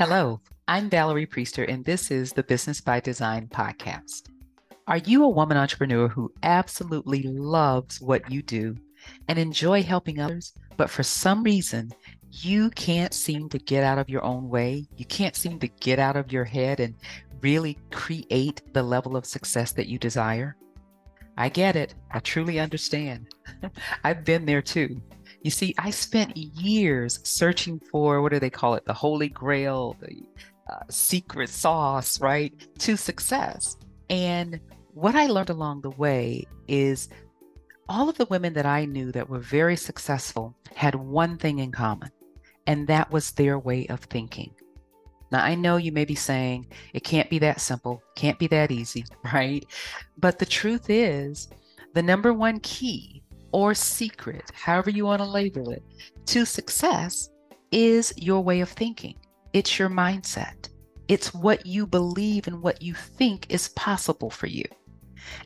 Hello, I'm Valerie Priester, and this is the Business by Design podcast. Are you a woman entrepreneur who absolutely loves what you do and enjoy helping others, but for some reason you can't seem to get out of your own way? You can't seem to get out of your head and really create the level of success that you desire? I get it. I truly understand. I've been there too. You see, I spent years searching for what do they call it? The holy grail, the uh, secret sauce, right? To success. And what I learned along the way is all of the women that I knew that were very successful had one thing in common, and that was their way of thinking. Now, I know you may be saying it can't be that simple, can't be that easy, right? But the truth is, the number one key or secret, however you want to label it, to success is your way of thinking. It's your mindset. It's what you believe and what you think is possible for you.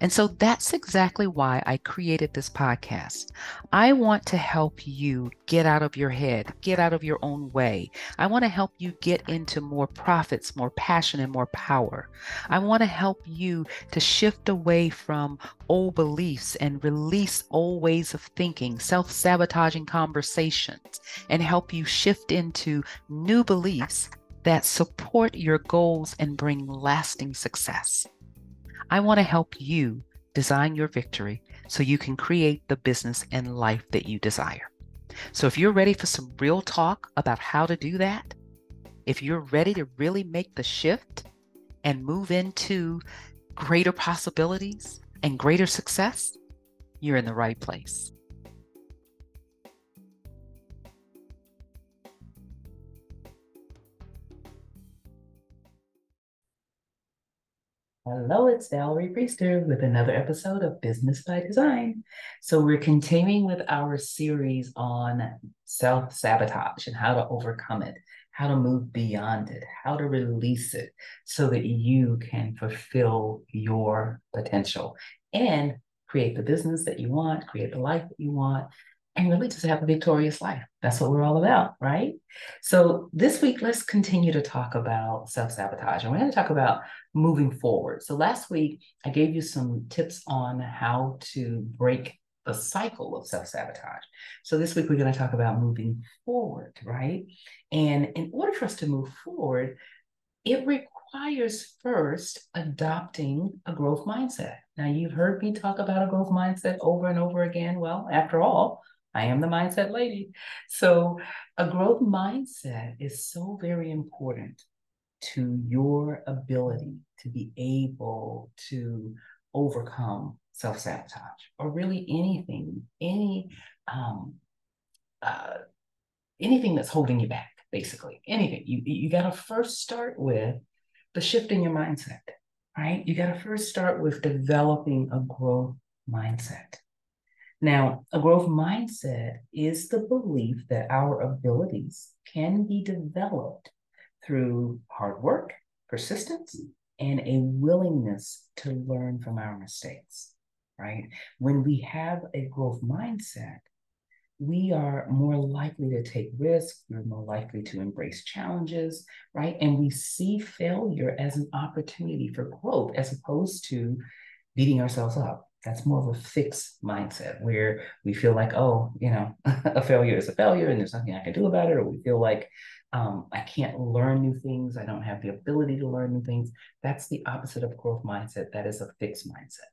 And so that's exactly why I created this podcast. I want to help you get out of your head, get out of your own way. I want to help you get into more profits, more passion, and more power. I want to help you to shift away from old beliefs and release old ways of thinking, self sabotaging conversations, and help you shift into new beliefs that support your goals and bring lasting success. I want to help you design your victory so you can create the business and life that you desire. So, if you're ready for some real talk about how to do that, if you're ready to really make the shift and move into greater possibilities and greater success, you're in the right place. Hello, it's Valerie Priester with another episode of Business by Design. So, we're continuing with our series on self sabotage and how to overcome it, how to move beyond it, how to release it so that you can fulfill your potential and create the business that you want, create the life that you want, and really just have a victorious life. That's what we're all about, right? So this week, let's continue to talk about self sabotage. And we're going to talk about moving forward. So last week, I gave you some tips on how to break the cycle of self sabotage. So this week, we're going to talk about moving forward, right? And in order for us to move forward, it requires first adopting a growth mindset. Now, you've heard me talk about a growth mindset over and over again. Well, after all, I am the mindset lady. So, a growth mindset is so very important to your ability to be able to overcome self sabotage or really anything, any um, uh, anything that's holding you back. Basically, anything you you got to first start with the shift in your mindset, right? You got to first start with developing a growth mindset. Now, a growth mindset is the belief that our abilities can be developed through hard work, persistence, and a willingness to learn from our mistakes, right? When we have a growth mindset, we are more likely to take risks, we're more likely to embrace challenges, right? And we see failure as an opportunity for growth as opposed to beating ourselves up that's more of a fixed mindset where we feel like, oh, you know, a failure is a failure and there's nothing I can do about it, or we feel like um, I can't learn new things, I don't have the ability to learn new things. That's the opposite of growth mindset. That is a fixed mindset.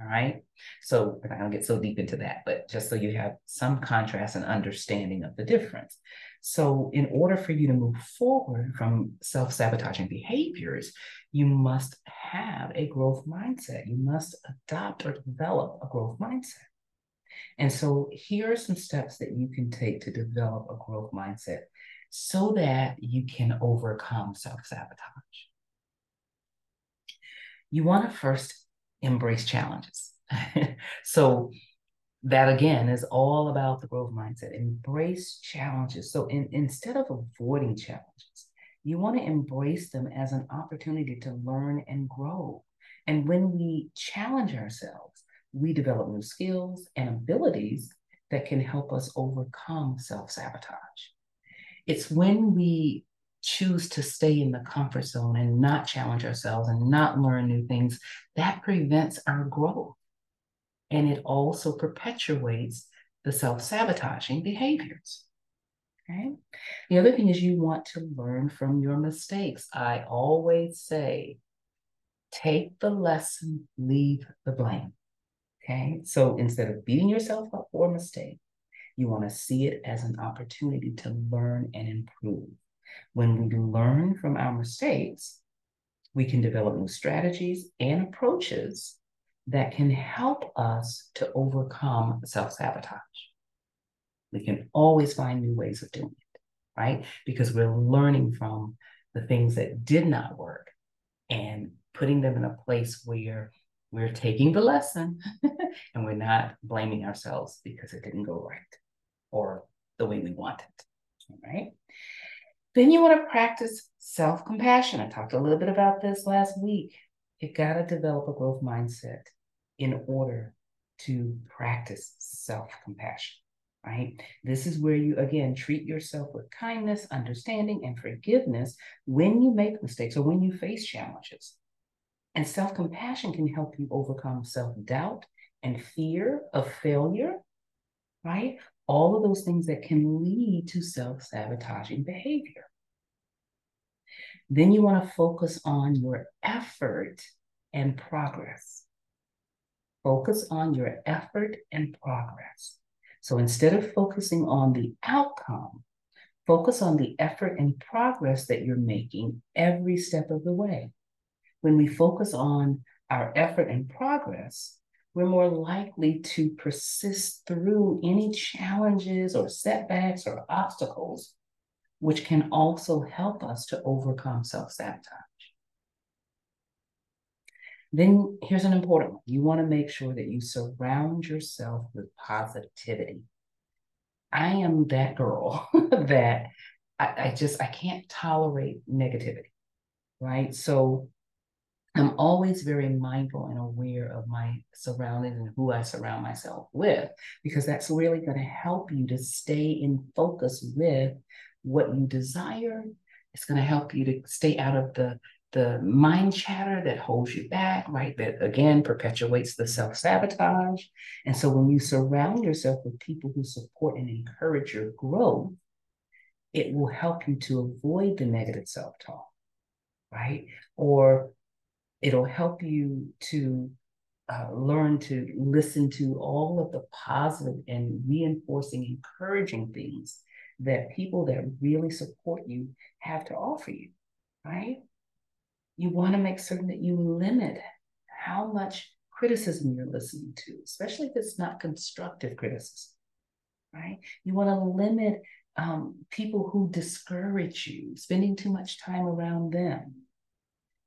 All right. So we're not going to get so deep into that, but just so you have some contrast and understanding of the difference. So, in order for you to move forward from self sabotaging behaviors, you must have a growth mindset. You must adopt or develop a growth mindset. And so, here are some steps that you can take to develop a growth mindset so that you can overcome self sabotage. You want to first embrace challenges. so, that again is all about the growth mindset. Embrace challenges. So in, instead of avoiding challenges, you want to embrace them as an opportunity to learn and grow. And when we challenge ourselves, we develop new skills and abilities that can help us overcome self sabotage. It's when we choose to stay in the comfort zone and not challenge ourselves and not learn new things, that prevents our growth. And it also perpetuates the self sabotaging behaviors. Okay. The other thing is you want to learn from your mistakes. I always say, take the lesson, leave the blame. Okay. So instead of beating yourself up for a mistake, you want to see it as an opportunity to learn and improve. When we learn from our mistakes, we can develop new strategies and approaches that can help us to overcome self sabotage. We can always find new ways of doing it, right? Because we're learning from the things that did not work and putting them in a place where we're taking the lesson and we're not blaming ourselves because it didn't go right or the way we want it, right? Then you want to practice self compassion. I talked a little bit about this last week. You got to develop a growth mindset in order to practice self compassion, right? This is where you, again, treat yourself with kindness, understanding, and forgiveness when you make mistakes or when you face challenges. And self compassion can help you overcome self doubt and fear of failure, right? All of those things that can lead to self sabotaging behavior. Then you want to focus on your effort and progress. Focus on your effort and progress. So instead of focusing on the outcome, focus on the effort and progress that you're making every step of the way. When we focus on our effort and progress, we're more likely to persist through any challenges or setbacks or obstacles, which can also help us to overcome self sabotage. Then here's an important one you want to make sure that you surround yourself with positivity. I am that girl that I, I just I can't tolerate negativity, right? So I'm always very mindful and aware of my surroundings and who I surround myself with, because that's really going to help you to stay in focus with what you desire. It's going to help you to stay out of the the mind chatter that holds you back, right? That again perpetuates the self sabotage. And so when you surround yourself with people who support and encourage your growth, it will help you to avoid the negative self talk, right? Or it'll help you to uh, learn to listen to all of the positive and reinforcing, encouraging things that people that really support you have to offer you, right? You want to make certain that you limit how much criticism you're listening to, especially if it's not constructive criticism, right? You want to limit um, people who discourage you, spending too much time around them.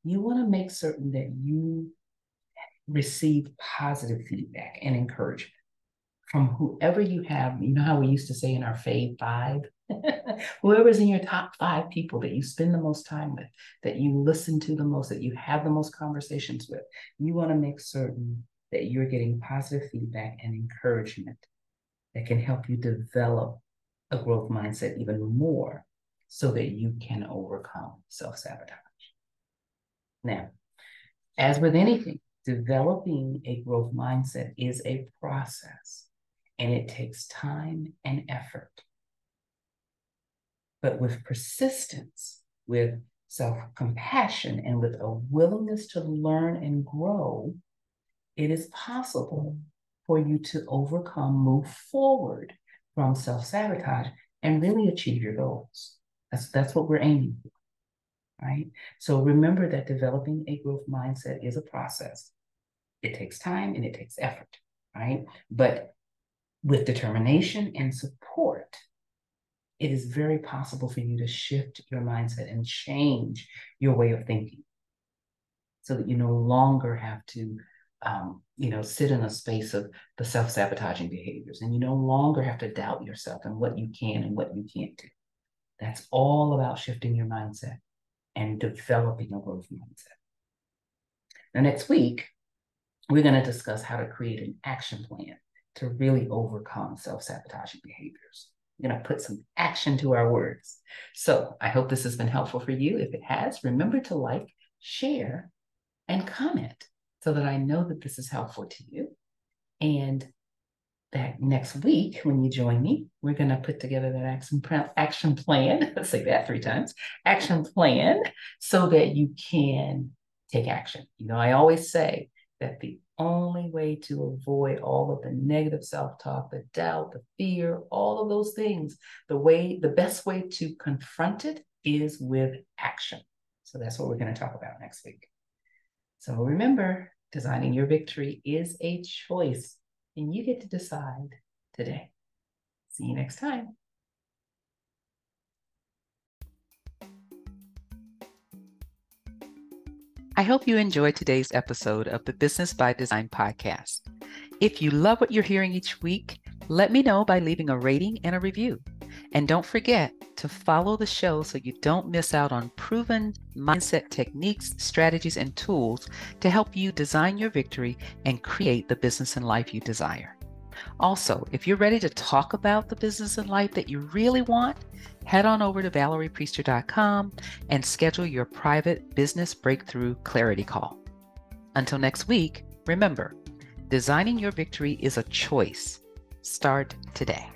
You want to make certain that you receive positive feedback and encouragement from whoever you have. You know how we used to say in our fave five? Whoever's in your top five people that you spend the most time with, that you listen to the most, that you have the most conversations with, you want to make certain that you're getting positive feedback and encouragement that can help you develop a growth mindset even more so that you can overcome self sabotage. Now, as with anything, developing a growth mindset is a process and it takes time and effort. But with persistence, with self compassion, and with a willingness to learn and grow, it is possible for you to overcome, move forward from self sabotage, and really achieve your goals. That's, that's what we're aiming for, right? So remember that developing a growth mindset is a process. It takes time and it takes effort, right? But with determination and support, it is very possible for you to shift your mindset and change your way of thinking. So that you no longer have to um, you know sit in a space of the self-sabotaging behaviors and you no longer have to doubt yourself and what you can and what you can't do. That's all about shifting your mindset and developing a growth mindset. Now next week we're going to discuss how to create an action plan to really overcome self-sabotaging behaviors We're going to put some action to our words. So I hope this has been helpful for you. If it has, remember to like, share, and comment so that I know that this is helpful to you. And that next week, when you join me, we're going to put together that action, action plan. Let's say that three times action plan so that you can take action. You know, I always say that the only way to avoid all of the negative self-talk, the doubt, the fear, all of those things, the way, the best way to confront it is with action. So that's what we're going to talk about next week. So remember, designing your victory is a choice, and you get to decide today. See you next time. I hope you enjoyed today's episode of the Business by Design podcast. If you love what you're hearing each week, let me know by leaving a rating and a review. And don't forget to follow the show so you don't miss out on proven mindset techniques, strategies, and tools to help you design your victory and create the business and life you desire. Also, if you're ready to talk about the business and life that you really want, head on over to valeriepriester.com and schedule your private business breakthrough clarity call. Until next week, remember, designing your victory is a choice. Start today.